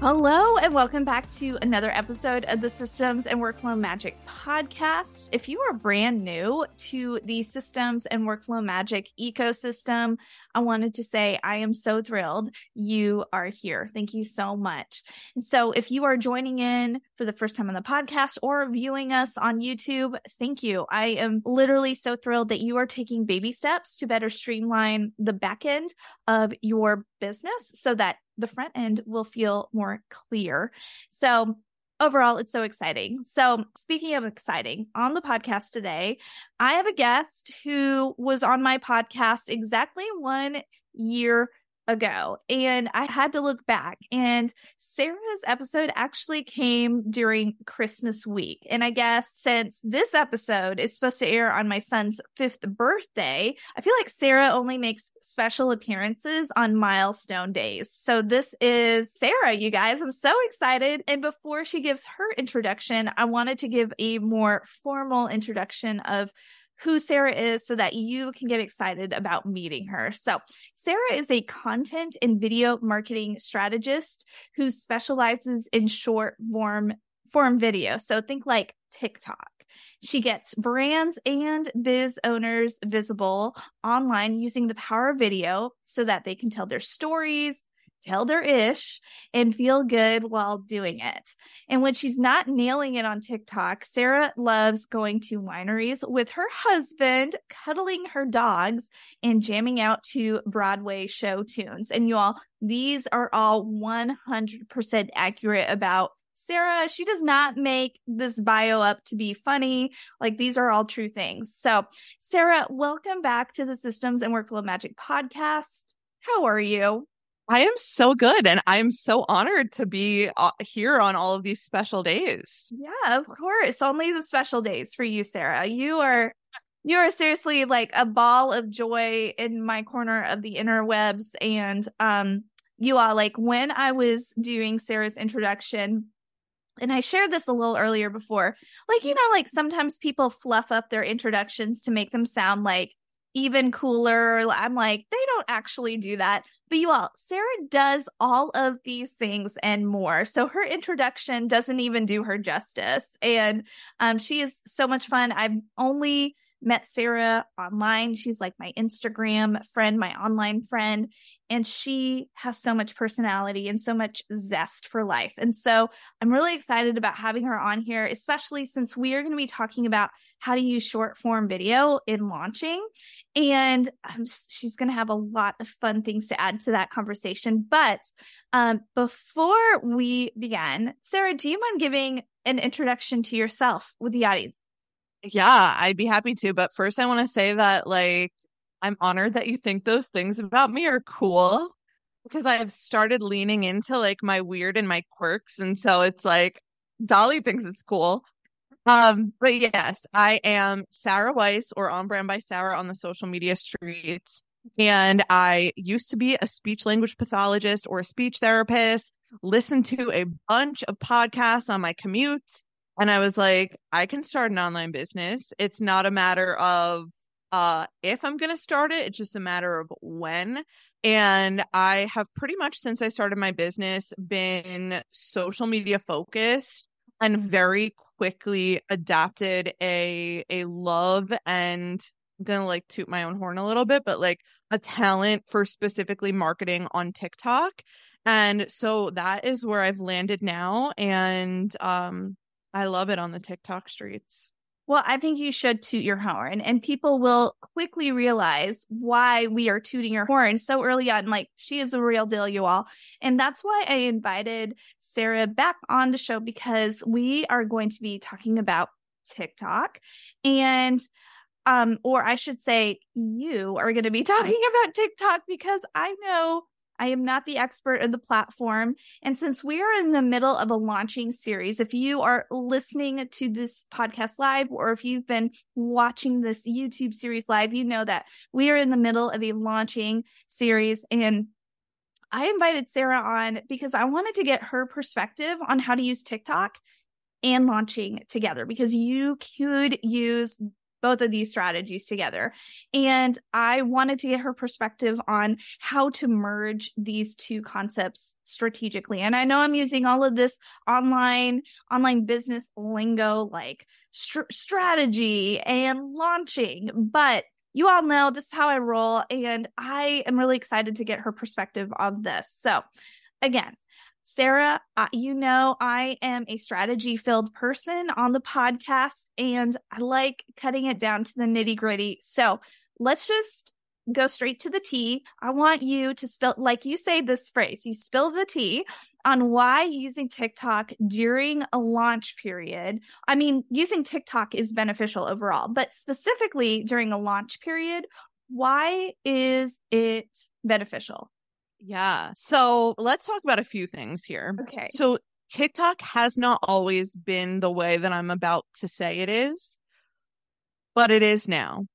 Hello, and welcome back to another episode of the Systems and Workflow Magic podcast. If you are brand new to the Systems and Workflow Magic ecosystem, I wanted to say I am so thrilled you are here. Thank you so much. And so, if you are joining in for the first time on the podcast or viewing us on YouTube, thank you. I am literally so thrilled that you are taking baby steps to better streamline the back end of your business so that the front end will feel more clear. So, overall, it's so exciting. So, speaking of exciting, on the podcast today, I have a guest who was on my podcast exactly one year ago and I had to look back and Sarah's episode actually came during Christmas week. And I guess since this episode is supposed to air on my son's fifth birthday, I feel like Sarah only makes special appearances on milestone days. So this is Sarah, you guys. I'm so excited. And before she gives her introduction, I wanted to give a more formal introduction of who Sarah is so that you can get excited about meeting her. So, Sarah is a content and video marketing strategist who specializes in short form form video. So, think like TikTok. She gets brands and biz owners visible online using the power of video so that they can tell their stories, tell their ish and feel good while doing it. And when she's not nailing it on TikTok, Sarah loves going to wineries with her husband, cuddling her dogs, and jamming out to Broadway show tunes. And you all, these are all 100% accurate about Sarah, she does not make this bio up to be funny. Like these are all true things. So, Sarah, welcome back to the Systems and Workflow Magic podcast. How are you? I am so good. And I'm so honored to be uh, here on all of these special days. Yeah, of course. Only the special days for you, Sarah. You are. You are seriously like a ball of joy in my corner of the interwebs. And um, you all like when I was doing Sarah's introduction, and I shared this a little earlier before. Like, you know, like sometimes people fluff up their introductions to make them sound like even cooler. I'm like, they don't actually do that. But you all, Sarah does all of these things and more. So her introduction doesn't even do her justice. And um, she is so much fun. I've only met Sarah online. She's like my Instagram friend, my online friend, and she has so much personality and so much zest for life. And so I'm really excited about having her on here, especially since we are going to be talking about how to use short form video in launching. And she's going to have a lot of fun things to add to that conversation. But um, before we begin, Sarah, do you mind giving an introduction to yourself with the audience? Yeah, I'd be happy to. But first, I want to say that, like, I'm honored that you think those things about me are cool because I have started leaning into like my weird and my quirks. And so it's like Dolly thinks it's cool. Um, but yes, I am Sarah Weiss or on brand by Sarah on the social media streets. And I used to be a speech language pathologist or a speech therapist, listened to a bunch of podcasts on my commutes and I was like, I can start an online business. It's not a matter of uh if I'm going to start it, it's just a matter of when. And I have pretty much since I started my business been social media focused and very quickly adapted a a love and I'm gonna like toot my own horn a little bit, but like a talent for specifically marketing on TikTok. And so that is where I've landed now. And um I love it on the TikTok streets. Well, I think you should toot your horn and people will quickly realize why we are tooting your horn so early on. Like, she is a real deal, you all. And that's why I invited Sarah back on the show because we are going to be talking about TikTok and um or I should say you are going to be talking about TikTok because I know I am not the expert of the platform. And since we are in the middle of a launching series, if you are listening to this podcast live or if you've been watching this YouTube series live, you know that we are in the middle of a launching series. And I invited Sarah on because I wanted to get her perspective on how to use TikTok and launching together because you could use both of these strategies together. And I wanted to get her perspective on how to merge these two concepts strategically. And I know I'm using all of this online online business lingo like st- strategy and launching, but you all know this is how I roll and I am really excited to get her perspective on this. So, again, Sarah, uh, you know, I am a strategy filled person on the podcast and I like cutting it down to the nitty gritty. So let's just go straight to the tea. I want you to spill, like you say this phrase, you spill the tea on why using TikTok during a launch period. I mean, using TikTok is beneficial overall, but specifically during a launch period, why is it beneficial? Yeah. So let's talk about a few things here. Okay. So TikTok has not always been the way that I'm about to say it is, but it is now.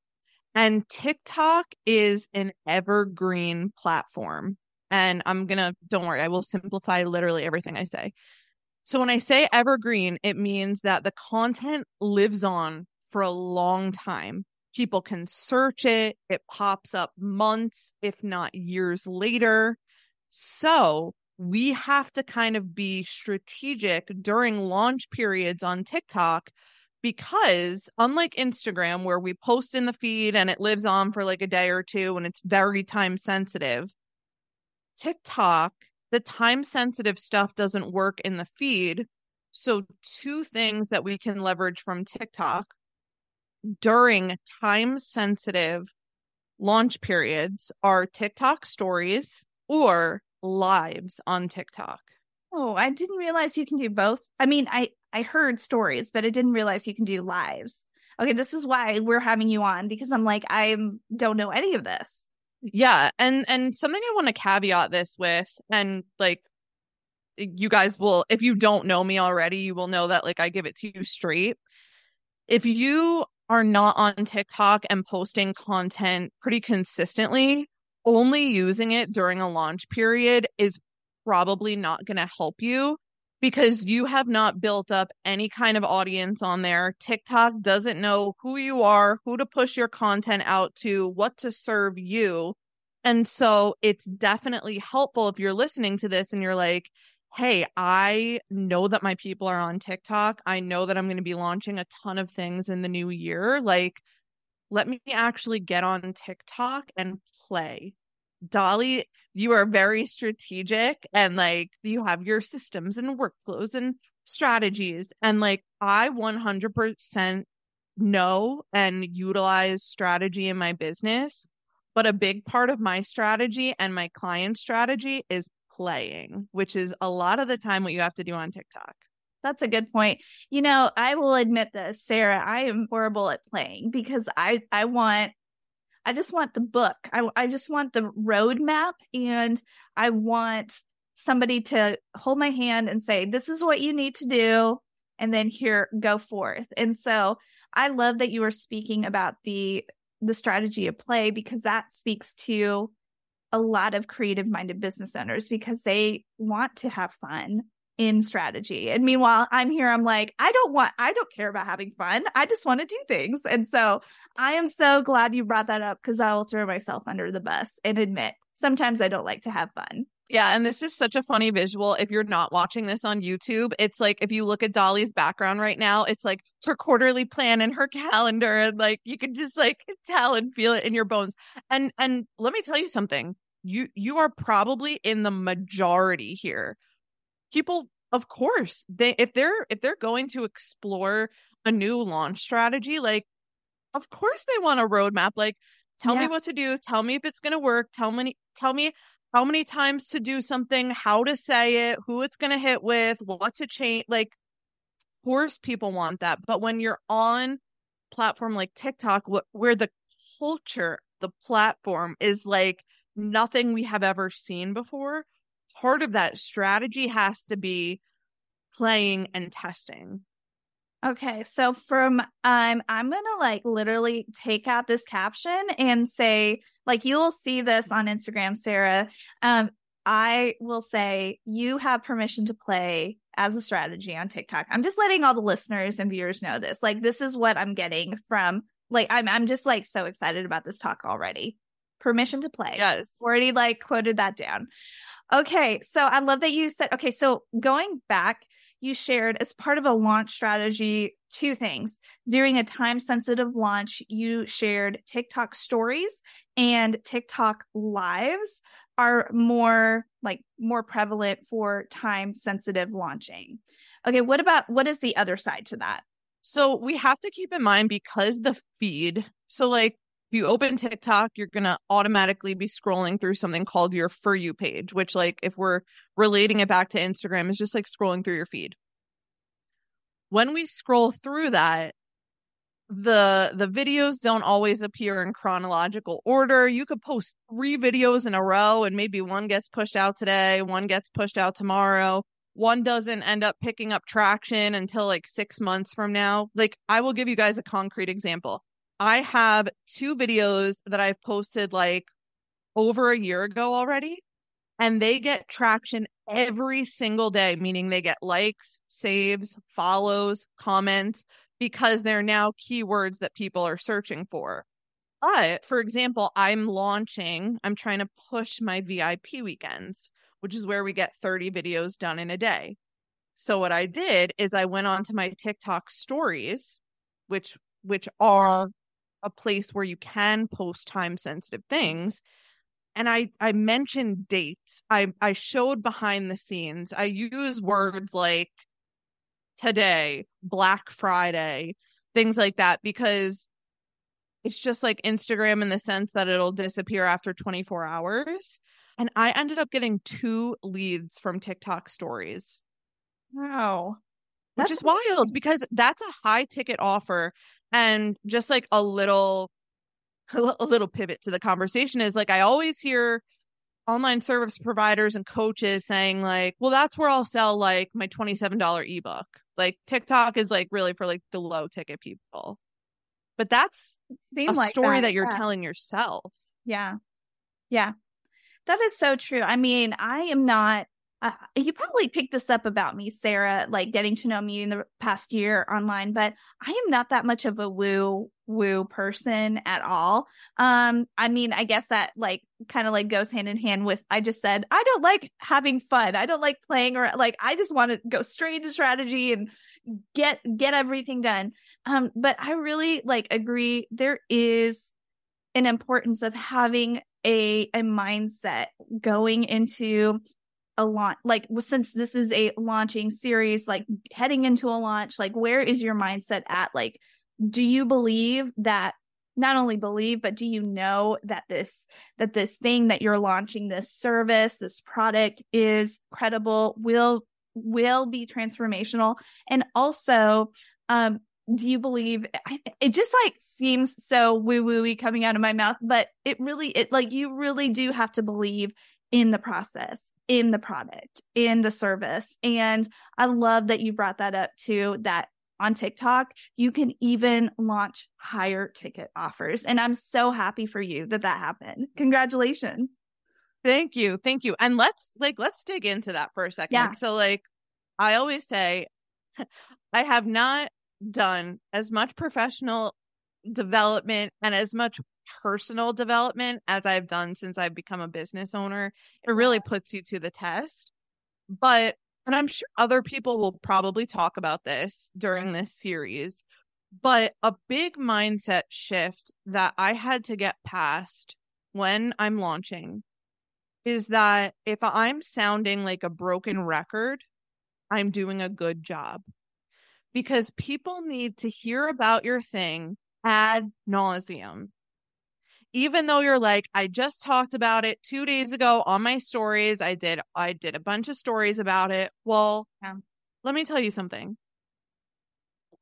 And TikTok is an evergreen platform. And I'm going to, don't worry, I will simplify literally everything I say. So when I say evergreen, it means that the content lives on for a long time. People can search it. It pops up months, if not years later. So we have to kind of be strategic during launch periods on TikTok because unlike Instagram, where we post in the feed and it lives on for like a day or two and it's very time sensitive, TikTok, the time sensitive stuff doesn't work in the feed. So, two things that we can leverage from TikTok during time sensitive launch periods are TikTok stories or lives on TikTok. Oh, I didn't realize you can do both. I mean, I I heard stories, but I didn't realize you can do lives. Okay, this is why we're having you on because I'm like I don't know any of this. Yeah, and and something I want to caveat this with and like you guys will if you don't know me already, you will know that like I give it to you straight. If you are not on TikTok and posting content pretty consistently, only using it during a launch period is probably not going to help you because you have not built up any kind of audience on there. TikTok doesn't know who you are, who to push your content out to, what to serve you. And so it's definitely helpful if you're listening to this and you're like, hey, I know that my people are on TikTok. I know that I'm going to be launching a ton of things in the new year. Like, let me actually get on TikTok and play. Dolly, you are very strategic and like you have your systems and workflows and strategies. And like, I 100% know and utilize strategy in my business. But a big part of my strategy and my client strategy is playing, which is a lot of the time what you have to do on TikTok. That's a good point. You know, I will admit this, Sarah, I am horrible at playing because I I want I just want the book. I I just want the roadmap and I want somebody to hold my hand and say, "This is what you need to do." And then here go forth. And so I love that you were speaking about the the strategy of play because that speaks to a lot of creative minded business owners because they want to have fun in strategy. And meanwhile, I'm here, I'm like, I don't want, I don't care about having fun. I just want to do things. And so I am so glad you brought that up because I will throw myself under the bus and admit sometimes I don't like to have fun. Yeah, and this is such a funny visual. If you're not watching this on YouTube, it's like if you look at Dolly's background right now, it's like her quarterly plan and her calendar, and like you can just like tell and feel it in your bones. And and let me tell you something you you are probably in the majority here people of course they if they're if they're going to explore a new launch strategy like of course they want a roadmap like tell yeah. me what to do tell me if it's going to work tell me tell me how many times to do something how to say it who it's going to hit with what to change like of course people want that but when you're on platform like tiktok wh- where the culture the platform is like nothing we have ever seen before, part of that strategy has to be playing and testing. Okay, so from um I'm going to like literally take out this caption and say like you'll see this on Instagram Sarah. Um I will say you have permission to play as a strategy on TikTok. I'm just letting all the listeners and viewers know this. Like this is what I'm getting from like I'm I'm just like so excited about this talk already. Permission to play. Yes. Already like quoted that down. Okay, so I love that you said okay, so going back you shared as part of a launch strategy two things. During a time sensitive launch, you shared TikTok stories and TikTok lives are more like more prevalent for time sensitive launching. Okay, what about what is the other side to that? So we have to keep in mind because the feed, so like if you open TikTok, you're going to automatically be scrolling through something called your For You page, which, like, if we're relating it back to Instagram, is just like scrolling through your feed. When we scroll through that, the the videos don't always appear in chronological order. You could post three videos in a row and maybe one gets pushed out today, one gets pushed out tomorrow. One doesn't end up picking up traction until like 6 months from now. Like I will give you guys a concrete example. I have two videos that I've posted like over a year ago already, and they get traction every single day, meaning they get likes, saves, follows, comments, because they're now keywords that people are searching for. But for example, I'm launching, I'm trying to push my VIP weekends, which is where we get 30 videos done in a day. So what I did is I went on to my TikTok stories, which which are a place where you can post time sensitive mm-hmm. things. And i i mentioned dates. I i showed behind the scenes. I use words like today black friday things like that because it's just like instagram in the sense that it'll disappear after 24 hours. And i ended up getting two leads from tiktok stories. Wow. Which is wild because that's a high ticket offer and just like a little a little pivot to the conversation is like I always hear online service providers and coaches saying like, well, that's where I'll sell like my $27 ebook. Like TikTok is like really for like the low ticket people. But that's a like story that, that you're yeah. telling yourself. Yeah. Yeah. That is so true. I mean, I am not uh, you probably picked this up about me, Sarah, like getting to know me in the past year online, but I am not that much of a woo woo person at all. Um, I mean, I guess that like kind of like goes hand in hand with I just said I don't like having fun. I don't like playing or like I just want to go straight into strategy and get get everything done. Um, but I really like agree there is an importance of having a a mindset going into a launch like since this is a launching series like heading into a launch like where is your mindset at? Like do you believe that not only believe but do you know that this that this thing that you're launching this service this product is credible will will be transformational? And also um do you believe it just like seems so woo woo coming out of my mouth but it really it like you really do have to believe in the process in the product, in the service. And I love that you brought that up too, that on TikTok, you can even launch higher ticket offers. And I'm so happy for you that that happened. Congratulations. Thank you. Thank you. And let's like, let's dig into that for a second. Yeah. So, like, I always say, I have not done as much professional development and as much personal development as I've done since I've become a business owner. It really puts you to the test. But, and I'm sure other people will probably talk about this during mm. this series, but a big mindset shift that I had to get past when I'm launching is that if I'm sounding like a broken record, I'm doing a good job because people need to hear about your thing ad nauseum even though you're like i just talked about it two days ago on my stories i did i did a bunch of stories about it well yeah. let me tell you something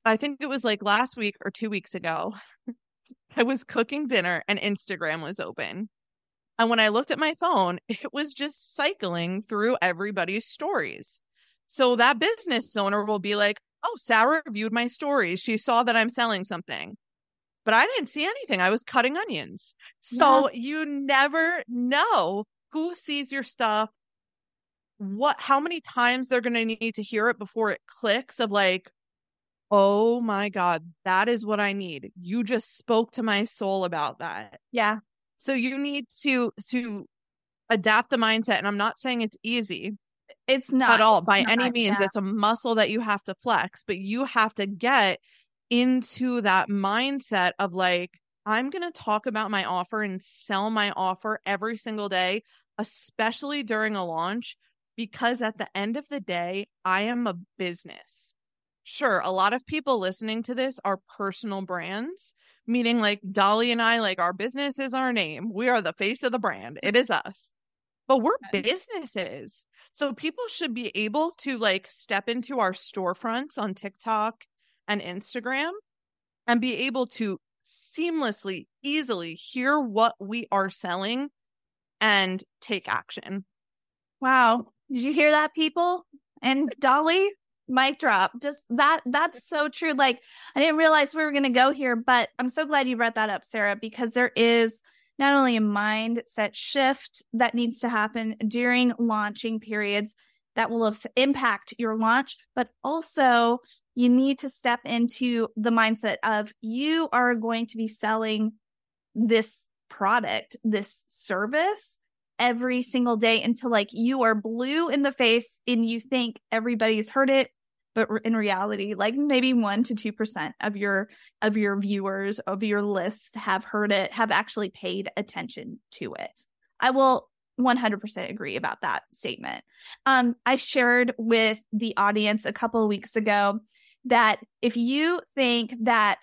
i think it was like last week or two weeks ago i was cooking dinner and instagram was open And when I looked at my phone, it was just cycling through everybody's stories. So that business owner will be like, Oh, Sarah viewed my stories. She saw that I'm selling something. But I didn't see anything. I was cutting onions. So yeah. you never know who sees your stuff, what how many times they're going to need to hear it before it clicks of like oh my god that is what i need you just spoke to my soul about that yeah so you need to to adapt the mindset and i'm not saying it's easy it's not at all by any means yeah. it's a muscle that you have to flex but you have to get into that mindset of like i'm going to talk about my offer and sell my offer every single day especially during a launch because at the end of the day, I am a business. Sure, a lot of people listening to this are personal brands, meaning like Dolly and I, like our business is our name. We are the face of the brand, it is us. But we're businesses. So people should be able to like step into our storefronts on TikTok and Instagram and be able to seamlessly, easily hear what we are selling and take action. Wow. Did you hear that, people? And Dolly, mic drop. Just that, that's so true. Like, I didn't realize we were going to go here, but I'm so glad you brought that up, Sarah, because there is not only a mindset shift that needs to happen during launching periods that will impact your launch, but also you need to step into the mindset of you are going to be selling this product, this service every single day until like you are blue in the face and you think everybody's heard it but in reality like maybe 1 to 2% of your of your viewers of your list have heard it have actually paid attention to it. I will 100% agree about that statement um i shared with the audience a couple of weeks ago that if you think that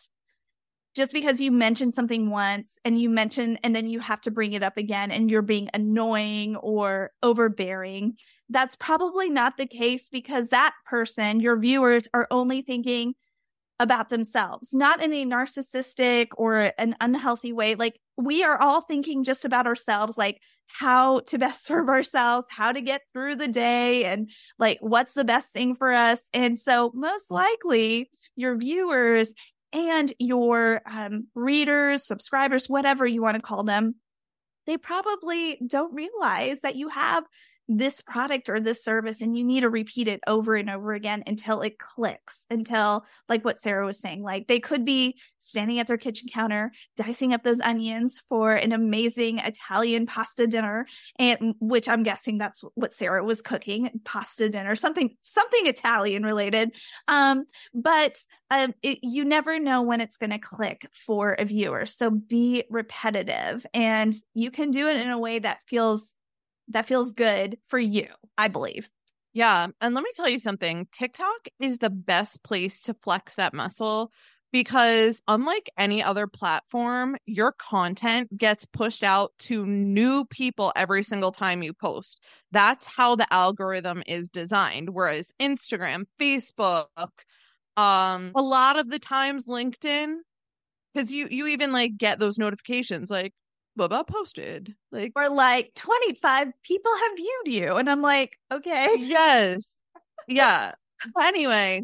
just because you mention something once and you mention and then you have to bring it up again and you're being annoying or overbearing, that's probably not the case because that person, your viewers, are only thinking about themselves, not in a narcissistic or an unhealthy way. Like we are all thinking just about ourselves, like how to best serve ourselves, how to get through the day, and like what's the best thing for us. And so, most likely, your viewers and your um, readers, subscribers, whatever you want to call them, they probably don't realize that you have this product or this service and you need to repeat it over and over again until it clicks until like what sarah was saying like they could be standing at their kitchen counter dicing up those onions for an amazing italian pasta dinner and which i'm guessing that's what sarah was cooking pasta dinner something something italian related. Um but um it, you never know when it's going to click for a viewer. So be repetitive and you can do it in a way that feels that feels good for you, I believe. Yeah. And let me tell you something TikTok is the best place to flex that muscle because, unlike any other platform, your content gets pushed out to new people every single time you post. That's how the algorithm is designed. Whereas Instagram, Facebook, um, a lot of the times LinkedIn, because you you even like get those notifications like Bubba posted. Like or like 25 people have viewed you. And I'm like, okay. Yes. Yeah. anyway,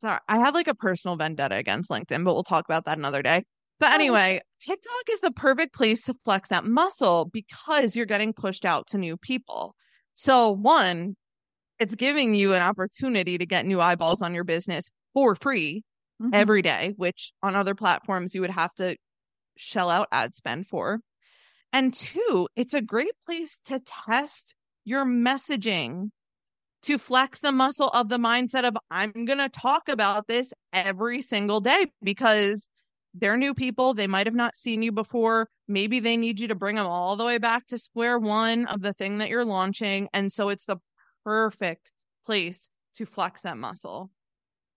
sorry. I have like a personal vendetta against LinkedIn, but we'll talk about that another day. But oh. anyway, TikTok is the perfect place to flex that muscle because you're getting pushed out to new people. So one, it's giving you an opportunity to get new eyeballs on your business for free mm-hmm. every day, which on other platforms you would have to shell out ad spend for. And two, it's a great place to test your messaging to flex the muscle of the mindset of I'm going to talk about this every single day because they're new people. They might have not seen you before. Maybe they need you to bring them all the way back to square one of the thing that you're launching. And so it's the perfect place to flex that muscle.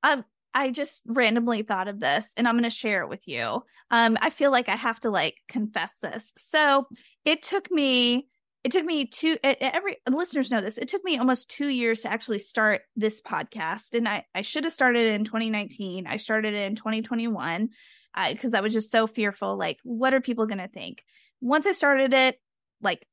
Um, I just randomly thought of this and I'm going to share it with you. Um, I feel like I have to like confess this. So it took me, it took me two, every listeners know this. It took me almost two years to actually start this podcast. And I, I should have started in 2019. I started in 2021 because uh, I was just so fearful. Like, what are people going to think? Once I started it, like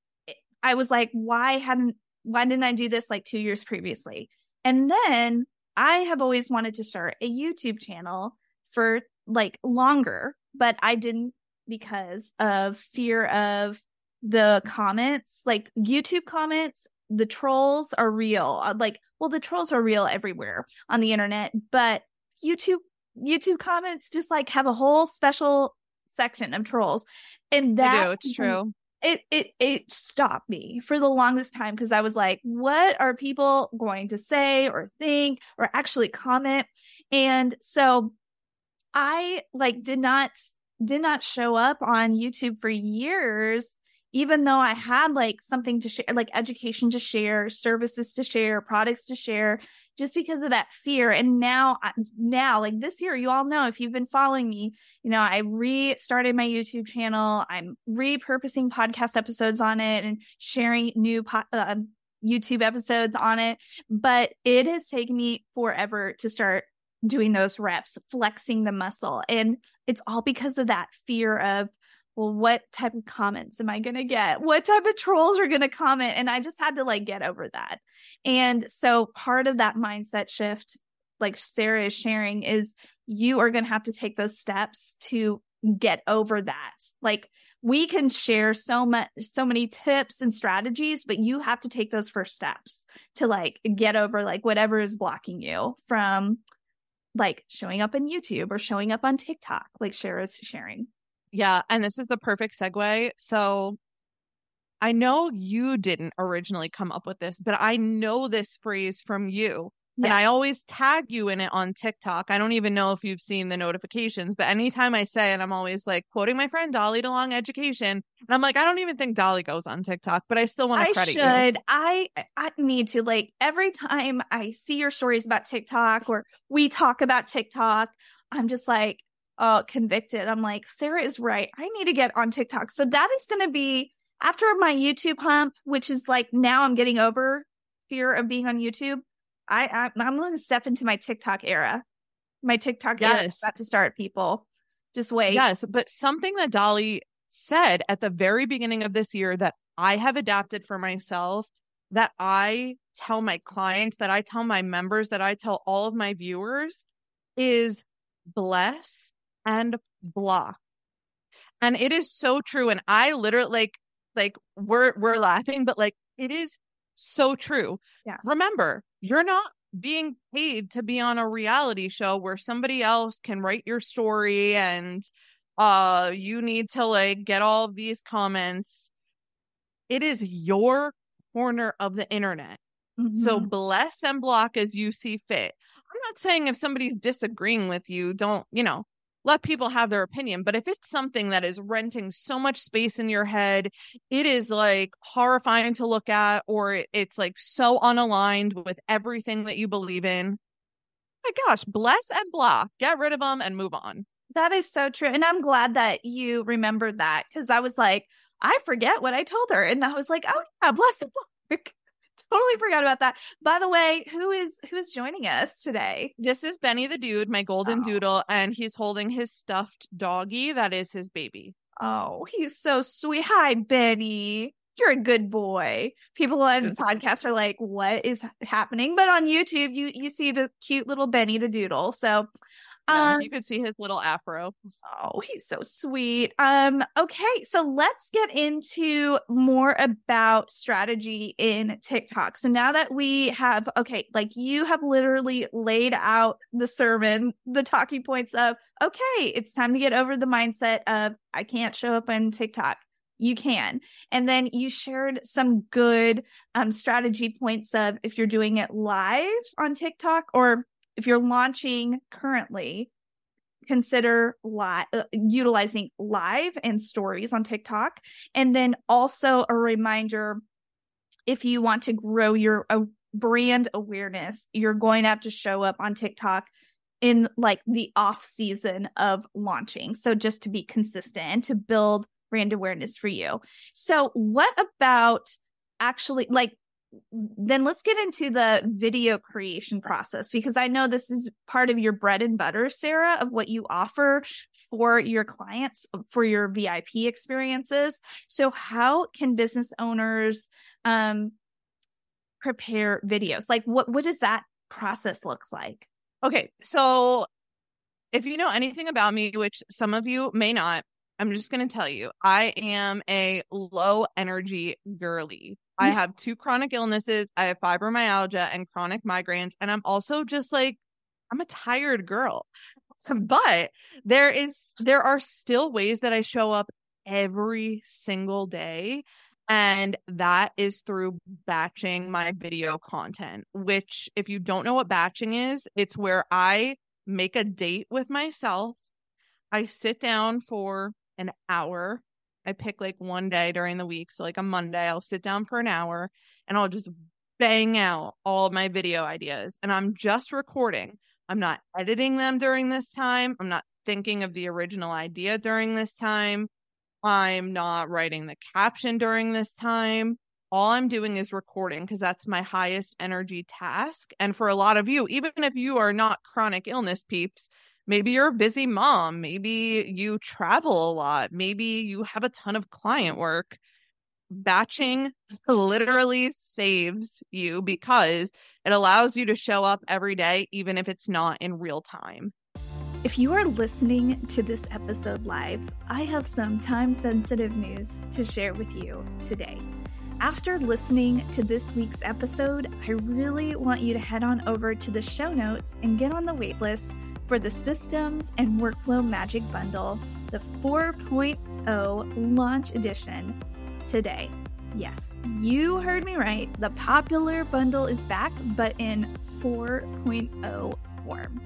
I was like, why hadn't why didn't I do this like two years previously? And then I have always wanted to start a YouTube channel for like longer, but I didn't because of fear of the comments, like YouTube comments, the trolls are real. Uh, like, well, the trolls are real everywhere on the internet, but YouTube YouTube comments just like have a whole special section of trolls. And that it's true. It it it stopped me for the longest time because I was like, what are people going to say or think or actually comment? And so I like did not did not show up on YouTube for years even though I had like something to share, like education to share, services to share, products to share, just because of that fear. And now, now, like this year, you all know if you've been following me, you know, I restarted my YouTube channel. I'm repurposing podcast episodes on it and sharing new po- uh, YouTube episodes on it. But it has taken me forever to start doing those reps, flexing the muscle. And it's all because of that fear of, well, what type of comments am I going to get? What type of trolls are going to comment? And I just had to like get over that. And so part of that mindset shift, like Sarah is sharing, is you are going to have to take those steps to get over that. Like we can share so much, so many tips and strategies, but you have to take those first steps to like get over like whatever is blocking you from like showing up on YouTube or showing up on TikTok, like Sarah's sharing. Yeah. And this is the perfect segue. So I know you didn't originally come up with this, but I know this phrase from you. Yes. And I always tag you in it on TikTok. I don't even know if you've seen the notifications, but anytime I say it, I'm always like quoting my friend Dolly DeLong Education. And I'm like, I don't even think Dolly goes on TikTok, but I still want to credit should. you. I I need to like every time I see your stories about TikTok or we talk about TikTok, I'm just like, uh convicted. I'm like, Sarah is right. I need to get on TikTok. So that is going to be after my YouTube hump, which is like now I'm getting over fear of being on YouTube. I, I am going to step into my TikTok era. My TikTok yes. era is about to start. People, just wait. Yes, but something that Dolly said at the very beginning of this year that I have adapted for myself, that I tell my clients, that I tell my members, that I tell all of my viewers is bless and blah. And it is so true. And I literally like, like we're, we're laughing, but like it is so true. Yeah. Remember, you're not being paid to be on a reality show where somebody else can write your story and uh you need to like get all of these comments. It is your corner of the internet. Mm-hmm. So bless and block as you see fit. I'm not saying if somebody's disagreeing with you, don't, you know, let people have their opinion. But if it's something that is renting so much space in your head, it is like horrifying to look at, or it's like so unaligned with everything that you believe in. My gosh, bless and blah. Get rid of them and move on. That is so true. And I'm glad that you remembered that because I was like, I forget what I told her. And I was like, oh, yeah, bless and blah. totally forgot about that. By the way, who is who is joining us today? This is Benny the dude, my golden oh. doodle, and he's holding his stuffed doggy that is his baby. Oh, he's so sweet. Hi, Benny. You're a good boy. People on the podcast are like, "What is happening?" But on YouTube, you you see the cute little Benny the doodle. So yeah, um, you could see his little afro. Oh, he's so sweet. Um, okay, so let's get into more about strategy in TikTok. So now that we have, okay, like you have literally laid out the sermon, the talking points of, okay, it's time to get over the mindset of I can't show up on TikTok you can. And then you shared some good um, strategy points of if you're doing it live on TikTok or if you're launching currently, consider li- uh, utilizing live and stories on TikTok. And then also a reminder if you want to grow your uh, brand awareness, you're going to have to show up on TikTok in like the off season of launching. So just to be consistent and to build brand awareness for you. So what about actually like then let's get into the video creation process because I know this is part of your bread and butter, Sarah, of what you offer for your clients for your VIP experiences. So, how can business owners um, prepare videos? Like, what what does that process look like? Okay, so if you know anything about me, which some of you may not, I'm just going to tell you, I am a low energy girly. I have two chronic illnesses. I have fibromyalgia and chronic migraines. And I'm also just like, I'm a tired girl. But there is, there are still ways that I show up every single day. And that is through batching my video content, which, if you don't know what batching is, it's where I make a date with myself. I sit down for an hour. I pick like one day during the week. So, like a Monday, I'll sit down for an hour and I'll just bang out all my video ideas. And I'm just recording. I'm not editing them during this time. I'm not thinking of the original idea during this time. I'm not writing the caption during this time. All I'm doing is recording because that's my highest energy task. And for a lot of you, even if you are not chronic illness peeps, Maybe you're a busy mom. Maybe you travel a lot. Maybe you have a ton of client work. Batching literally saves you because it allows you to show up every day, even if it's not in real time. If you are listening to this episode live, I have some time sensitive news to share with you today. After listening to this week's episode, I really want you to head on over to the show notes and get on the waitlist for the Systems and Workflow Magic Bundle, the 4.0 launch edition, today. Yes, you heard me right. The popular bundle is back, but in 4.0 form.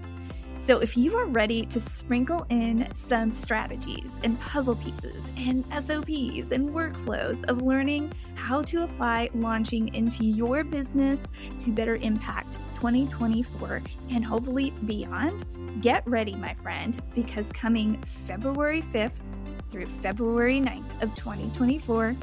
So, if you are ready to sprinkle in some strategies and puzzle pieces and SOPs and workflows of learning how to apply launching into your business to better impact 2024 and hopefully beyond, get ready, my friend, because coming February 5th through February 9th of 2024,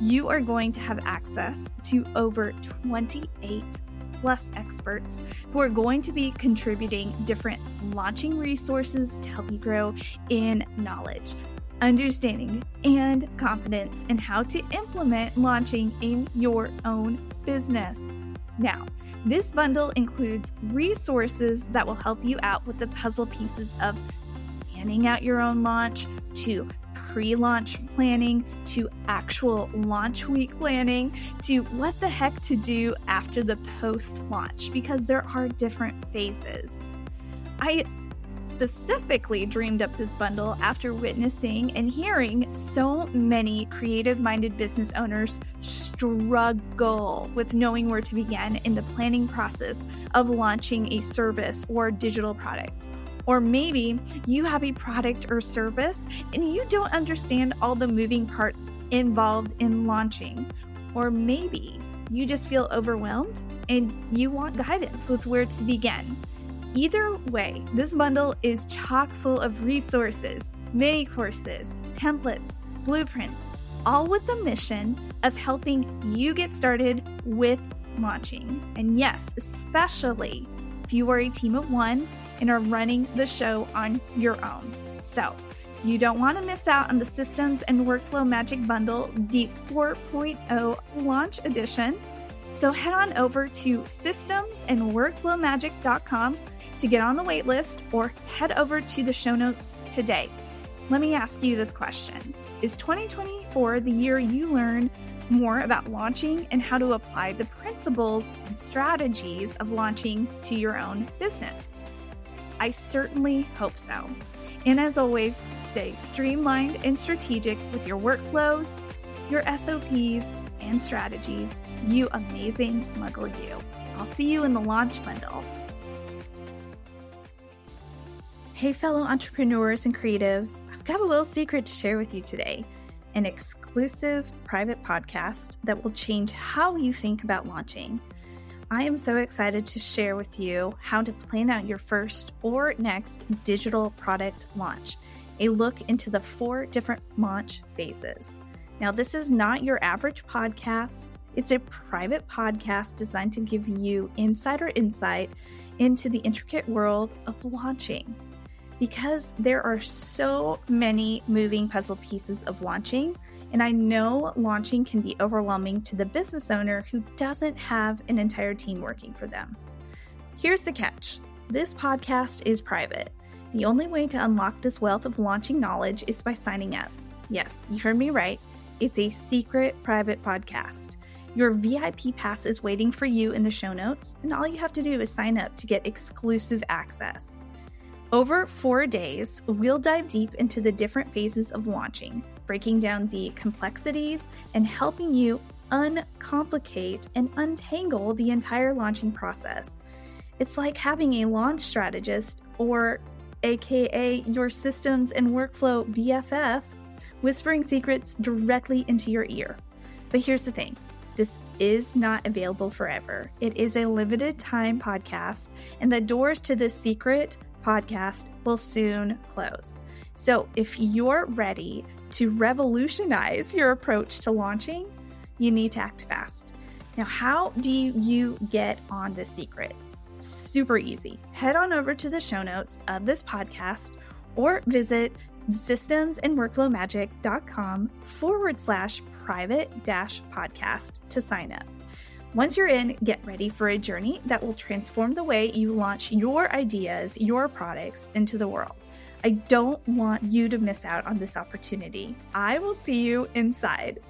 you are going to have access to over 28 plus experts who are going to be contributing different launching resources to help you grow in knowledge, understanding, and confidence in how to implement launching in your own business. Now, this bundle includes resources that will help you out with the puzzle pieces of planning out your own launch to pre launch planning to actual launch week planning to what the heck to do after the post launch because there are different phases. I specifically dreamed up this bundle after witnessing and hearing so many creative minded business owners struggle with knowing where to begin in the planning process of launching a service or digital product. Or maybe you have a product or service and you don't understand all the moving parts involved in launching. Or maybe you just feel overwhelmed and you want guidance with where to begin. Either way, this bundle is chock full of resources, mini courses, templates, blueprints, all with the mission of helping you get started with launching. And yes, especially if you are a team of one and are running the show on your own. So, you don't want to miss out on the Systems and Workflow Magic Bundle, the 4.0 launch edition. So head on over to systemsandworkflowmagic.com to get on the waitlist or head over to the show notes today. Let me ask you this question Is 2024 the year you learn more about launching and how to apply the principles and strategies of launching to your own business? I certainly hope so. And as always, stay streamlined and strategic with your workflows, your SOPs, and strategies. You amazing muggle you. I'll see you in the launch bundle. Hey, fellow entrepreneurs and creatives, I've got a little secret to share with you today an exclusive private podcast that will change how you think about launching. I am so excited to share with you how to plan out your first or next digital product launch, a look into the four different launch phases. Now, this is not your average podcast, It's a private podcast designed to give you insider insight into the intricate world of launching. Because there are so many moving puzzle pieces of launching, and I know launching can be overwhelming to the business owner who doesn't have an entire team working for them. Here's the catch this podcast is private. The only way to unlock this wealth of launching knowledge is by signing up. Yes, you heard me right. It's a secret private podcast. Your VIP pass is waiting for you in the show notes, and all you have to do is sign up to get exclusive access. Over four days, we'll dive deep into the different phases of launching, breaking down the complexities and helping you uncomplicate and untangle the entire launching process. It's like having a launch strategist, or AKA your systems and workflow BFF, whispering secrets directly into your ear. But here's the thing this is not available forever. It is a limited time podcast, and the doors to this secret podcast will soon close. So, if you're ready to revolutionize your approach to launching, you need to act fast. Now, how do you get on the secret? Super easy. Head on over to the show notes of this podcast or visit systemsandworkflowmagic.com forward slash private dash podcast to sign up. Once you're in, get ready for a journey that will transform the way you launch your ideas, your products into the world. I don't want you to miss out on this opportunity. I will see you inside.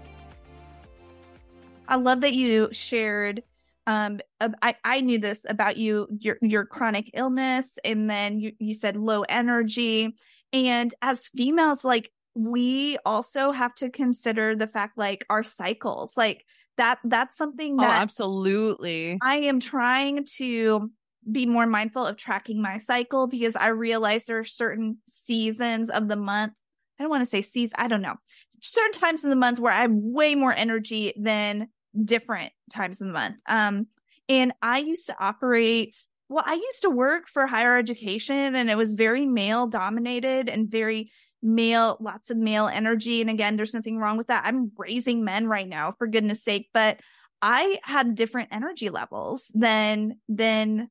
I love that you shared um I, I knew this about you your your chronic illness and then you, you said low energy and as females like we also have to consider the fact like our cycles like that that's something oh, that oh, absolutely. I am trying to be more mindful of tracking my cycle because i realize there are certain seasons of the month i don't want to say season i don't know certain times in the month where i have way more energy than different times in the month. Um and i used to operate well i used to work for higher education and it was very male dominated and very male, lots of male energy. And again, there's nothing wrong with that. I'm raising men right now, for goodness sake. But I had different energy levels than than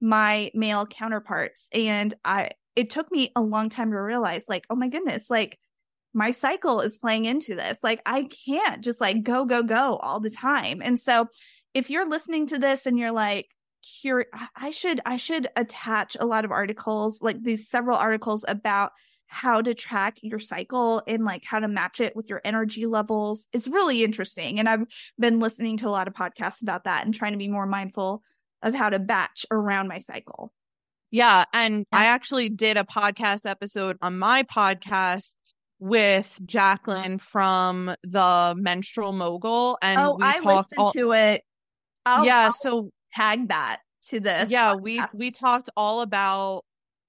my male counterparts. And I it took me a long time to realize, like, oh my goodness, like my cycle is playing into this. Like I can't just like go, go, go all the time. And so if you're listening to this and you're like, here, I should, I should attach a lot of articles, like these several articles about how to track your cycle and like how to match it with your energy levels. It's really interesting. And I've been listening to a lot of podcasts about that and trying to be more mindful of how to batch around my cycle. Yeah. And. I actually did a podcast episode on my podcast with Jacqueline from the Menstrual Mogul. And oh, we I talked listened all- to it. I'll, yeah. I'll so tag that to this. Yeah. Podcast. We, we talked all about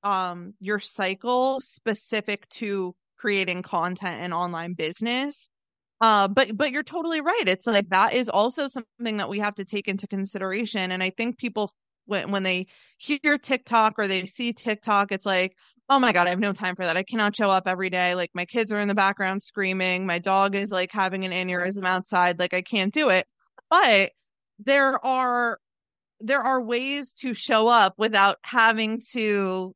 um your cycle specific to creating content and online business. Uh but but you're totally right. It's like that is also something that we have to take into consideration. And i think people when when they hear tiktok or they see tiktok it's like oh my god i have no time for that. I cannot show up every day. Like my kids are in the background screaming. My dog is like having an aneurysm outside. Like i can't do it. But there are there are ways to show up without having to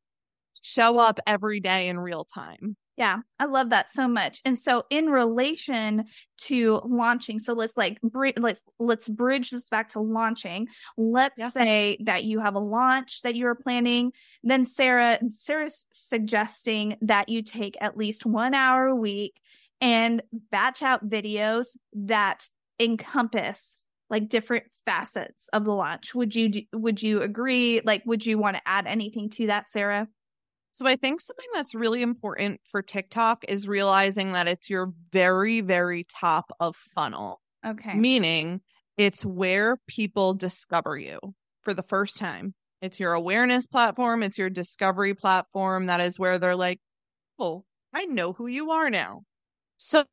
show up every day in real time. Yeah, I love that so much. And so in relation to launching, so let's like br- let's let's bridge this back to launching. Let's yeah. say that you have a launch that you're planning, then Sarah Sarah's suggesting that you take at least 1 hour a week and batch out videos that encompass like different facets of the launch. Would you would you agree? Like would you want to add anything to that, Sarah? So I think something that's really important for TikTok is realizing that it's your very, very top of funnel. Okay. Meaning it's where people discover you for the first time. It's your awareness platform, it's your discovery platform. That is where they're like, oh, I know who you are now. So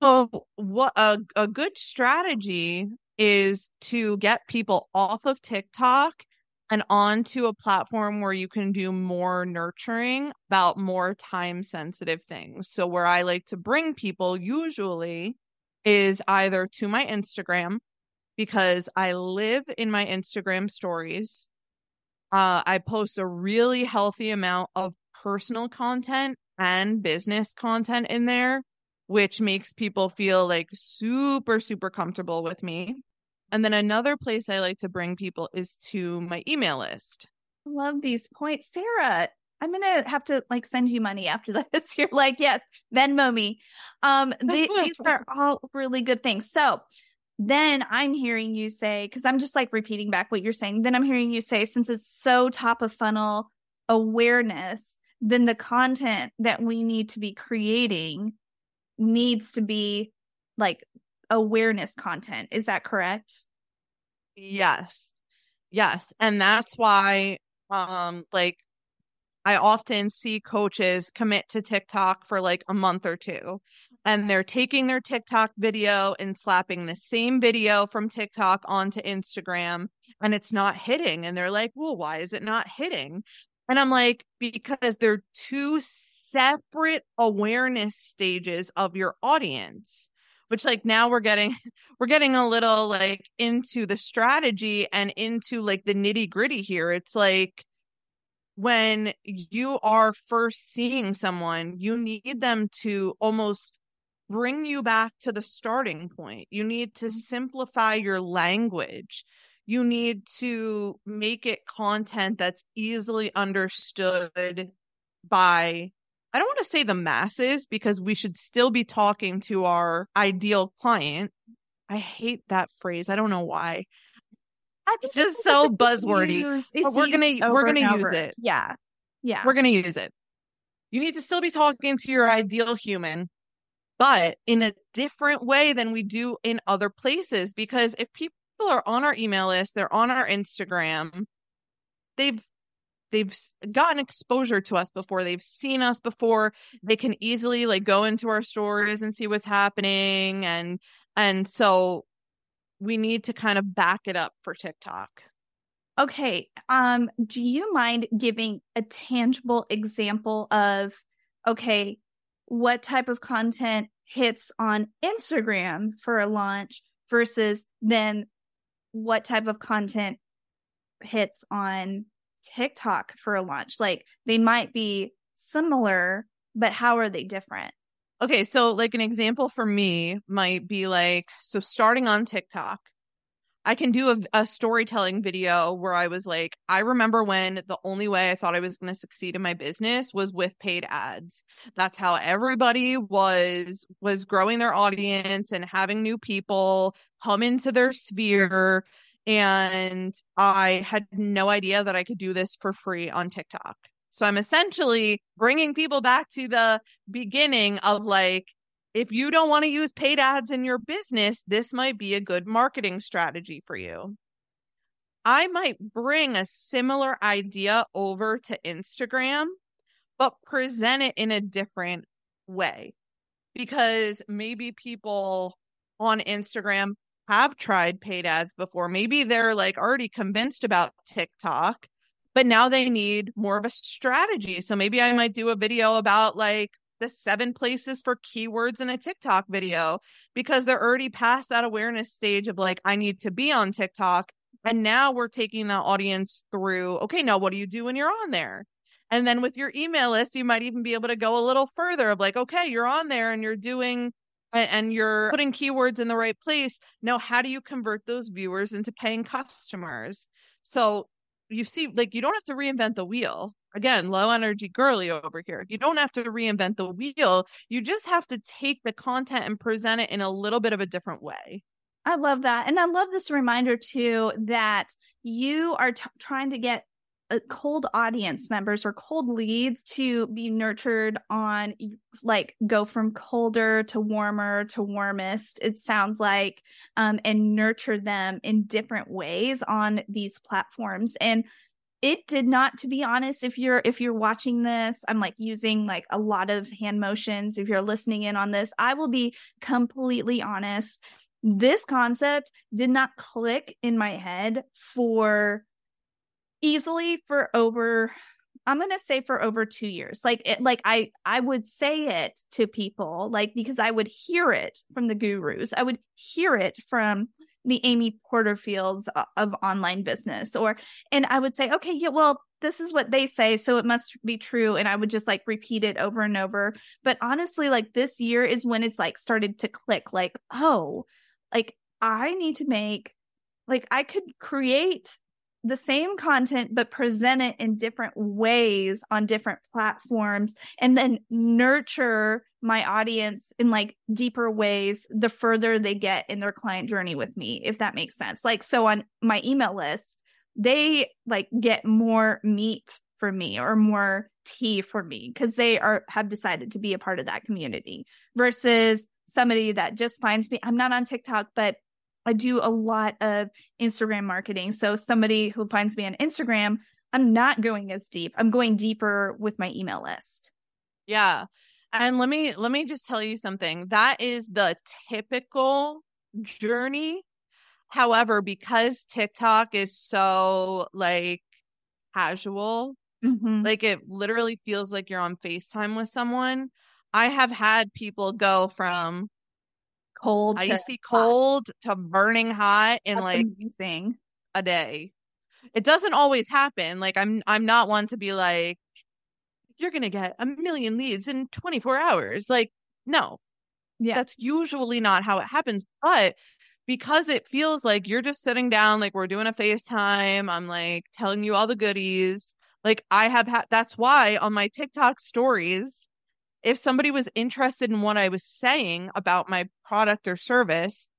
what a, a good strategy is to get people off of TikTok and onto a platform where you can do more nurturing about more time sensitive things. So, where I like to bring people usually is either to my Instagram because I live in my Instagram stories. Uh, I post a really healthy amount of personal content and business content in there, which makes people feel like super, super comfortable with me. And then another place I like to bring people is to my email list. Love these points. Sarah, I'm gonna have to like send you money after this. You're like, yes, Venmo me. Um, these are all really good things. So then I'm hearing you say, because I'm just like repeating back what you're saying. Then I'm hearing you say, since it's so top of funnel awareness, then the content that we need to be creating needs to be like awareness content. Is that correct? Yes. Yes. And that's why um like I often see coaches commit to TikTok for like a month or two and they're taking their TikTok video and slapping the same video from TikTok onto Instagram and it's not hitting and they're like, "Well, why is it not hitting?" And I'm like, "Because they're two separate awareness stages of your audience." Which like now we're getting we're getting a little like into the strategy and into like the nitty gritty here. It's like when you are first seeing someone you need them to almost bring you back to the starting point. You need to mm-hmm. simplify your language. You need to make it content that's easily understood by I don't want to say the masses because we should still be talking to our ideal client. I hate that phrase. I don't know why. It's just so buzzwordy. Used, but we're gonna we're gonna use it. Yeah. Yeah. We're gonna use it. You need to still be talking to your ideal human, but in a different way than we do in other places. Because if people are on our email list, they're on our Instagram, they've they've gotten exposure to us before they've seen us before they can easily like go into our stories and see what's happening and and so we need to kind of back it up for TikTok. Okay, um do you mind giving a tangible example of okay, what type of content hits on Instagram for a launch versus then what type of content hits on TikTok for a launch? Like they might be similar, but how are they different? Okay, so like an example for me might be like so starting on TikTok, I can do a, a, storytelling video where I was like, I remember when the only way I thought I was going to succeed in my business was with paid ads. That's how everybody was was growing their audience and having new people come into their sphere and I had no idea that I could do this for free on TikTok. So I'm essentially bringing people back to the beginning of like, if you don't want to use paid ads in your business, this might be a good marketing strategy for you. I might bring a similar idea over to Instagram, but present it in a different way because maybe people on Instagram have tried paid ads before. Maybe they're like already convinced about TikTok, but now they need more of a strategy. So maybe I might do a video about like the seven places for keywords in a TikTok video because they're already past that awareness stage of like, I need to be on TikTok. And now we're taking that audience through, okay, now what do you do when you're on there? And then with your email list, you might even be able to go a little further of like, okay, you're on there and you're doing and, and you're putting keywords in the right place. Now, how do you convert those viewers into paying customers? So you see, like, you don't have to reinvent the wheel. Again, low energy girly over here. You don't have to reinvent the wheel. You just have to take the content and present it in a little bit of a different way. I love that. And I love this reminder too that you are t- trying to get cold audience members or cold leads to be nurtured on like go from colder to warmer to warmest it sounds like um, and nurture them in different ways on these platforms. And it did not to be honest if you're if you're watching this i'm like using like a lot of hand motions if you're listening in on this i will be completely honest. This concept did not click in my head for easily for over I'm going to say for over 2 years. Like it like I I would say it to people like because I would hear it from the gurus. I would hear it from the Amy Porterfields uh, of online business or and I would say, okay, yeah, well, this is what they say, so it must be true. And I would just like repeat it over and over. But honestly, like this year is when it's like started to click, like, oh, like I need to make like I could create the same content but present it in different ways on different platforms and then nurture my audience in like deeper ways the further they get in their client journey with me if that makes sense. Like so on my email list they like get more meat for me or more tea for me because they are have decided to be a part of that community versus somebody that just finds me i'm not on tiktok but I do a lot of Instagram marketing. So somebody who finds me on Instagram, I'm not going as deep. I'm going deeper with my email list. Yeah. And let me let me just tell you something. That is the typical journey. However, because TikTok is so like casual, mm-hmm. like it literally feels like you're on FaceTime with someone. I have had people go from cold icy cold to burning hot in That's like amazing. a day. It doesn't always happen. Like I'm I'm not one to be like you're going to get a million leads in 24 hours. Like no. Yeah. That's usually not how it happens, but because it feels like you're just sitting down like we're doing a FaceTime, I'm like telling you all the goodies. Like I have had that's why on my TikTok stories if somebody was interested in what I was saying about my product or service,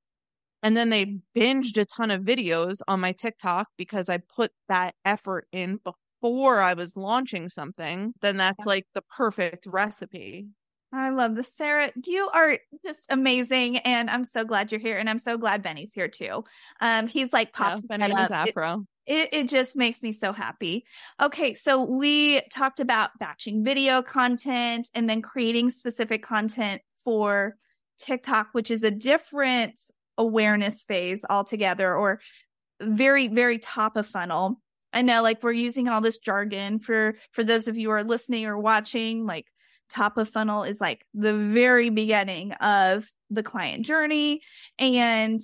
and then they binged a ton of videos on my TikTok because I put that effort in before I was launching something, then that's like the perfect recipe. I love this, Sarah. You are just amazing, and I'm so glad you're here, and I'm so glad Benny's here too. Um, he's like popped yeah, Benny Afro. It, it just makes me so happy. Okay, so we talked about batching video content and then creating specific content for TikTok, which is a different awareness phase altogether, or very, very top of funnel. I know, like we're using all this jargon for for those of you who are listening or watching. Like top of funnel is like the very beginning of the client journey, and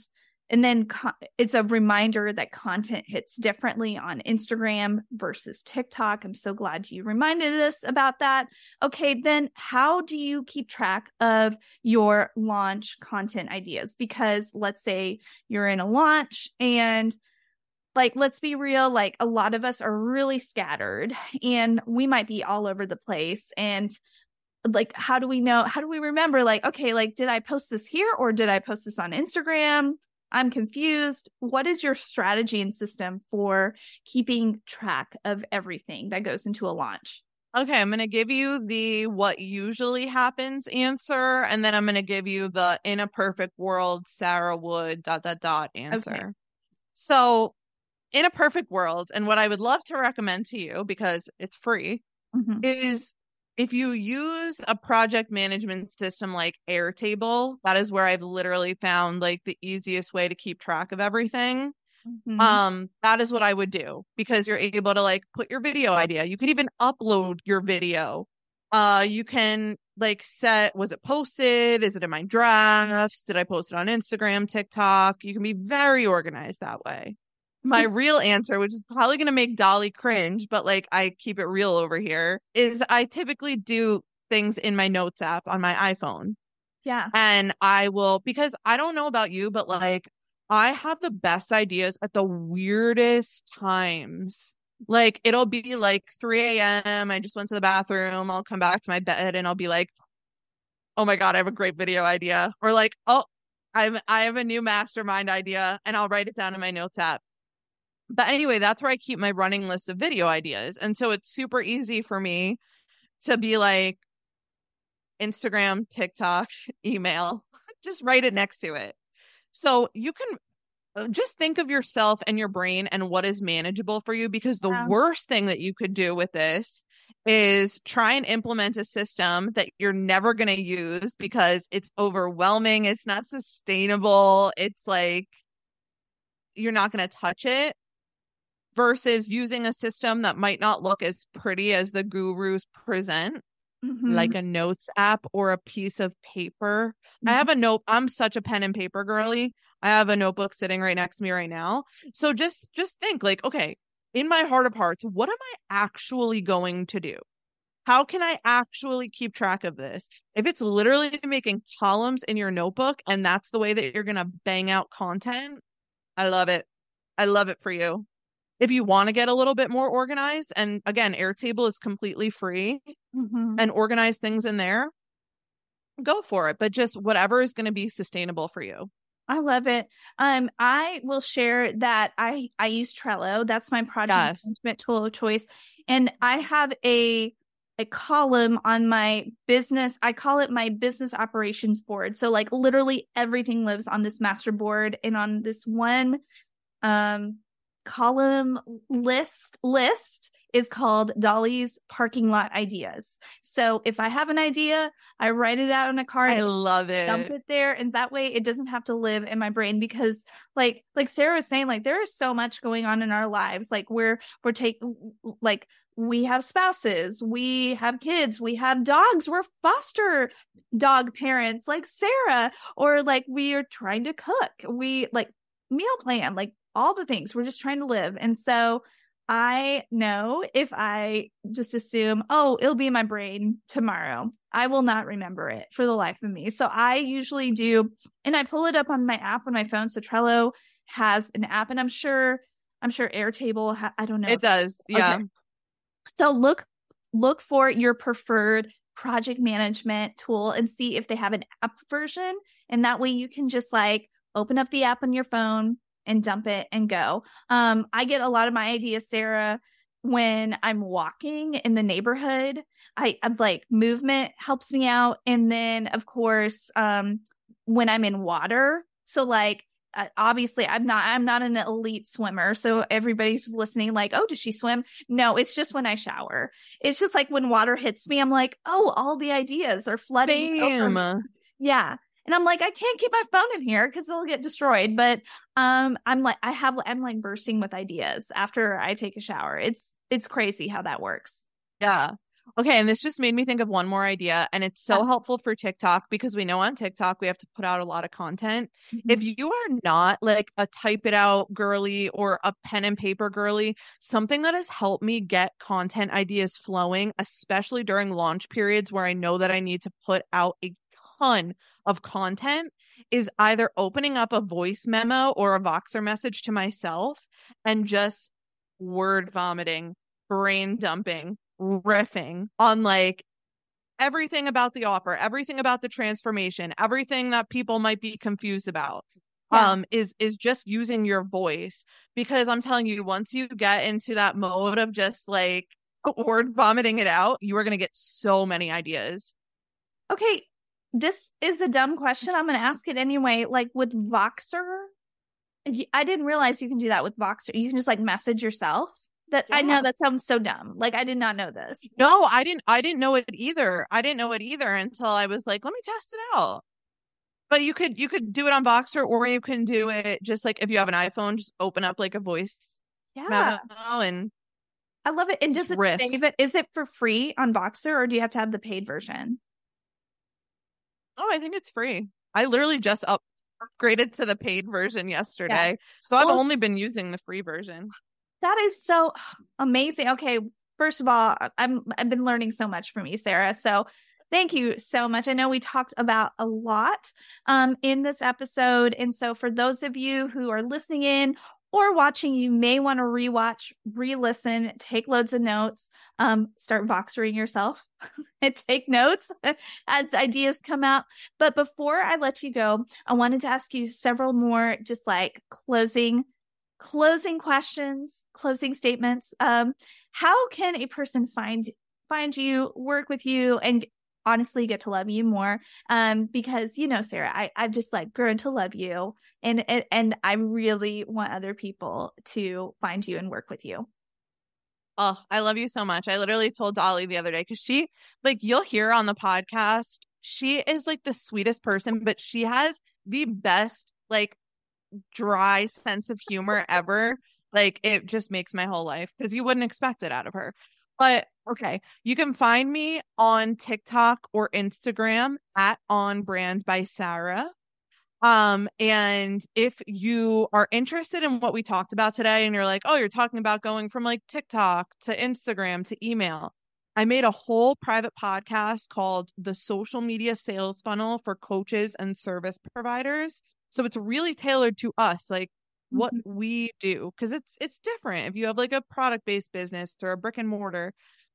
and then co- it's a reminder that content hits differently on Instagram versus TikTok. I'm so glad you reminded us about that. Okay, then how do you keep track of your launch content ideas? Because let's say you're in a launch and like let's be real like a lot of us are really scattered and we might be all over the place and like how do we know how do we remember like okay like did i post this here or did i post this on instagram I'm confused. What is your strategy and system for keeping track of everything that goes into a launch? Okay, I'm going to give you the what usually happens answer, and then I'm going to give you the in a perfect world, Sarah would dot dot dot answer. Okay. So, in a perfect world, and what I would love to recommend to you because it's free mm-hmm. is if you use a project management system like Airtable, that is where I've literally found like the easiest way to keep track of everything. Mm-hmm. Um, that is what I would do because you're able to like put your video idea. You can even upload your video. Uh, you can like set was it posted? Is it in my drafts? Did I post it on Instagram, TikTok? You can be very organized that way my real answer, which is probably going to make Dolly cringe, but like I keep it real over here, is I typically do things in my notes app on my iPhone. Yeah. And I will, because I don't know about you, but like I have the best ideas at the weirdest times. Like it'll be like 3 a.m. I just went to the bathroom. I'll come back to my bed and I'll be like, oh my God, I have a great video idea. Or like, oh, I'm I have a new mastermind idea and I'll write it down in my notes app. But anyway, that's where I keep my running list of video ideas. And so it's super easy for me to be like Instagram, TikTok, email, just write it next to it. So you can uh, just think of yourself and your brain and what is manageable for you because the yeah. worst thing that you could do with this is try and implement a system that you're never going to use because it's overwhelming, it's not sustainable, it's like you're not going to touch it versus using a system that might not look as pretty as the gurus present mm-hmm. like a notes app or a piece of paper mm-hmm. i have a note i'm such a pen and paper girly I have a notebook sitting right next to me right now. So just just think like, okay, in my heart of hearts, what am I actually going to do? How can I actually keep track of this? If it's literally making columns in your notebook and that's the way that you're going to bang out content, I love it. I love it for you. If you want to get a little bit more organized, and again, Airtable is completely free Mhm. and organize things in there, go for it. But just whatever is going to be sustainable for you. I love it. Um, I will share that I I use Trello. That's my project Yes. management tool of choice, and I have a a column on my business. I call it my business operations board. So like literally everything lives on this master board and on this one um column list list is called Dolly's parking lot ideas. So if I have an idea, I write it out on a card I love it. dump it. there and that way it doesn't have to live in my brain because like like sarah was saying like there is so much going on in our lives like we're we're taking like we have spouses we have kids we have dogs we're foster dog parents like sarah or like we are trying to cook we like meal plan like all the things we're just trying to live and so I know if I just assume, oh, it'll be in my brain tomorrow, I will not remember it for the life of me. So I usually do, and I pull it up on my app on my phone. So Trello has an app, and I'm sure, I'm sure Airtable, ha- I don't know. It does. Yeah. Okay. So look, look for your preferred project management tool and see if they have an app version. And that way you can just like open up the app on your phone and dump it and go. Um, I get a lot of my ideas, Sarah, when I'm walking in the neighborhood. I, I'm like movement helps me out. And then of course, um, when I'm in water. So like uh, obviously I'm not I'm not an elite swimmer. So everybody's listening like, "Oh, does she swim?" No, it's just when I shower. It's just like when water hits me, I'm like, "Oh, all the ideas are flooding over me." Yeah. And I'm like, I can't keep my phone in here because it'll get destroyed. But um, I'm like, I have, I'm like bursting with ideas after I take a shower. It's, it's crazy how that works. Yeah. Okay. And this just made me think of one more idea. And it's so helpful for TikTok because we know on TikTok we have to put out a lot of content. If Mm-hmm. you are not like a type it out girly or a pen and paper girly, something that has helped me get content ideas flowing, especially during launch periods where I know that I need to put out a ton of content, is either opening up a voice memo or a Voxer message to myself and just word vomiting, brain dumping, riffing on like everything about the offer, everything about the transformation, everything that people might be confused about. Yeah. Um, is is just using your voice because I'm telling you, once you get into that mode of just like word vomiting it out, you are gonna get so many ideas. Okay. This is a dumb question. I'm going to ask it anyway. Like with Voxer, I didn't realize you can do that with Voxer. You can just like message yourself. That I know that sounds so dumb. Like I did not know this. No, I didn't I didn't know it either. I didn't know it either until I was like, let me test it out. But you could you could do it on Voxer or you can do it just like if you have an iPhone, just open up like a voice Yeah. memo and I love it. And Just save it? Is it for free on Voxer or do you have to have the paid version? Oh, I think it's free. I literally just up upgraded to the paid version yesterday. So I've Well- only been using the free version. That is so amazing. Okay, first of all, I'm I've been learning so much from you, Sarah. So thank you so much. I know we talked about a lot um in this episode. And so for those of you who are listening in or watching, you may want to rewatch, re-listen, take loads of notes, um, start voxering yourself and take notes as ideas come out. But before I let you go, I wanted to ask you several more just like closing closing questions closing statements um how can a person find find you work with you and honestly get to love you more um because you know sarah i i've just like grown to love you and and, and i really want other people to find you and work with you Oh, I love you so much. I literally told Dolly the other day because she, like, you'll hear on the podcast, she is like the sweetest person, but she has the best, like, dry sense of humor ever. Like, it just makes my whole life because you wouldn't expect it out of her. But okay, you can find me on TikTok or Instagram at On Brand by Sarah. Um, and if you are interested in what we talked about today and you're like, oh, you're talking about going from like TikTok to Instagram to email, I made a whole private podcast called The Social Media Sales Funnel for Coaches and Service Providers. So it's really tailored to us, like what mm-hmm. we do, because it's it's different. If you have like a product based business or a brick and mortar,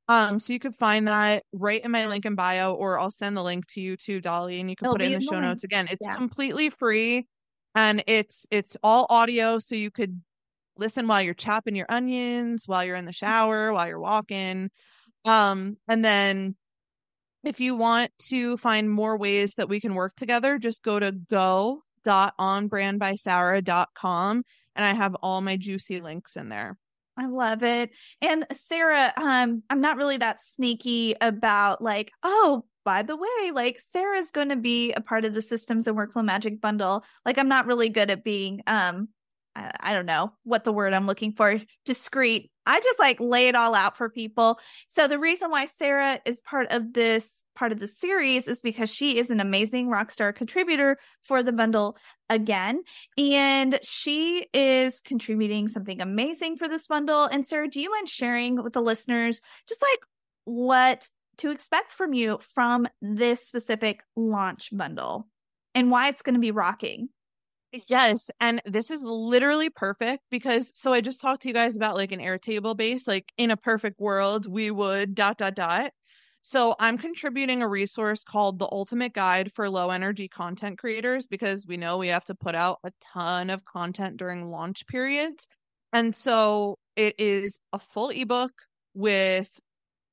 um, so you could find that right in my link in bio, or I'll send the link to you too, Dolly, and you can It'll put it in the show notes. Again, it's yeah. completely free and it's it's all audio, so you could listen while you're chopping your onions, while you're in the shower, while you're walking. Um, and then if you want to find more ways that we can work together, just go to go.onbrandbysarah.com and I have all my juicy links in there. I love it. And Sarah, um, I'm not really that sneaky about like, oh, by the way, like Sarah's going to be a part of the Systems and Workflow Magic bundle. Like, I'm not really good at being, um, I, don't know what the word I'm looking for, discreet I just like lay it all out for people. So the reason why Sarah is part of this part of the series is because she is an amazing rock star contributor for the bundle again. And she is contributing something amazing for this bundle. And Sarah, do you mind sharing with the listeners just like what to expect from you from this specific launch bundle and why it's going to be rocking? Yes. And this is literally perfect because so I just talked to you guys about like an Airtable base. Like in a perfect world, we would dot dot dot. So I'm contributing a resource called the Ultimate Guide for Low Energy Content Creators because we know we have to put out a ton of content during launch periods. And so it is a full ebook with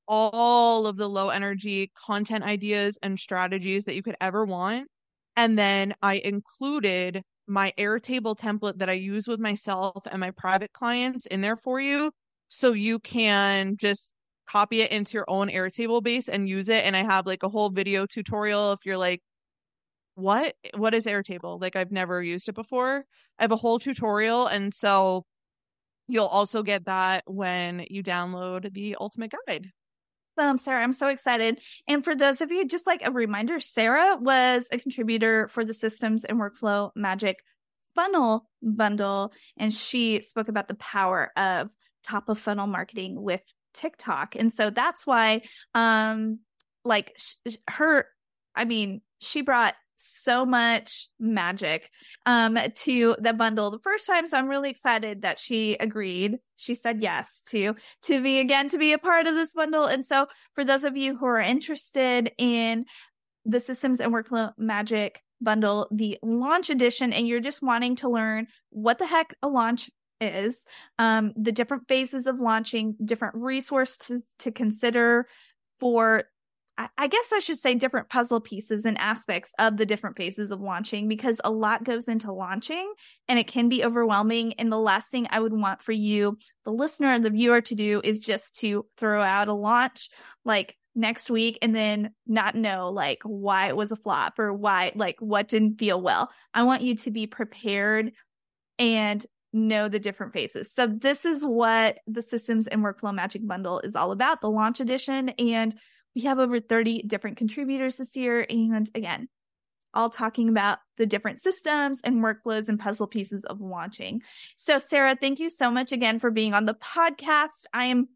all of the low energy content ideas and strategies that you could ever want. And then I included my Airtable template that I use with myself and my private clients in there for you. So you can just copy it into your own Airtable base and use it. And I have like a whole video tutorial if you're like, what? What is Airtable? Like, I've never used it before. I have a whole tutorial. And so you'll also get that when you download the Ultimate Guide. Um, Sarah, I'm so excited. And for those of you, just like a reminder, Sarah was a contributor for the Systems and Workflow Magic Funnel Bundle, and she spoke about the power of top of funnel marketing with TikTok. And so that's why, um, like sh- her, I mean, she brought so much magic um to the bundle. The first time so i'm really excited that she agreed. She said yes to to me again to be a part of this bundle. And so for those of you who are interested in the systems and workflow magic bundle the launch edition and you're just wanting to learn what the heck a launch is um the different phases of launching different resources to consider for I guess I should say different puzzle pieces and aspects of the different phases of launching because a lot goes into launching and it can be overwhelming. And the last thing I would want for you, the listener and the viewer, to do is just to throw out a launch like next week and then not know like why it was a flop or why, like, what didn't feel well. I want you to be prepared and know the different phases. So this is what the systems and workflow magic bundle is all about, the launch edition. And we have over 30 different contributors this year. And again, all talking about the different systems and workflows and puzzle pieces of launching. So, Sarah, thank you so much again for being on the podcast. I am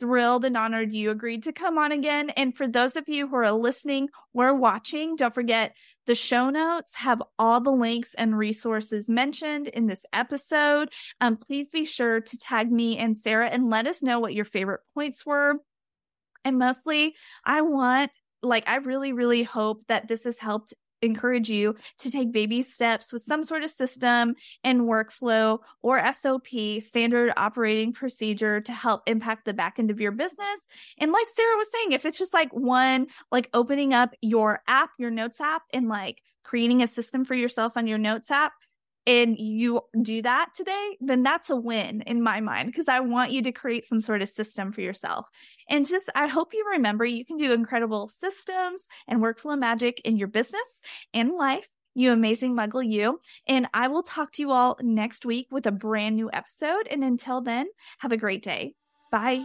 thrilled and honored you agreed to come on again. And for those of you who are listening or watching, don't forget the show notes have all the links and resources mentioned in this episode. Um, please be sure to tag me and Sarah and let us know what your favorite points were and mostly, I want, like, I really, really hope that this has helped encourage you to take baby steps with some sort of system and workflow or SOP, standard operating procedure to help impact the back end of your business. And like Sarah was saying, if it's just like one, like opening up your app, your notes app, and like creating a system for yourself on your notes app, and you do that today, then that's a win in my mind because I want you to create some sort of system for yourself. And just, I hope you remember you can do incredible systems and workflow magic in your business and life. You amazing muggle, you. And I will talk to you all next week with a brand new episode. And until then, have a great day. Bye.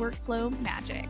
workflow magic.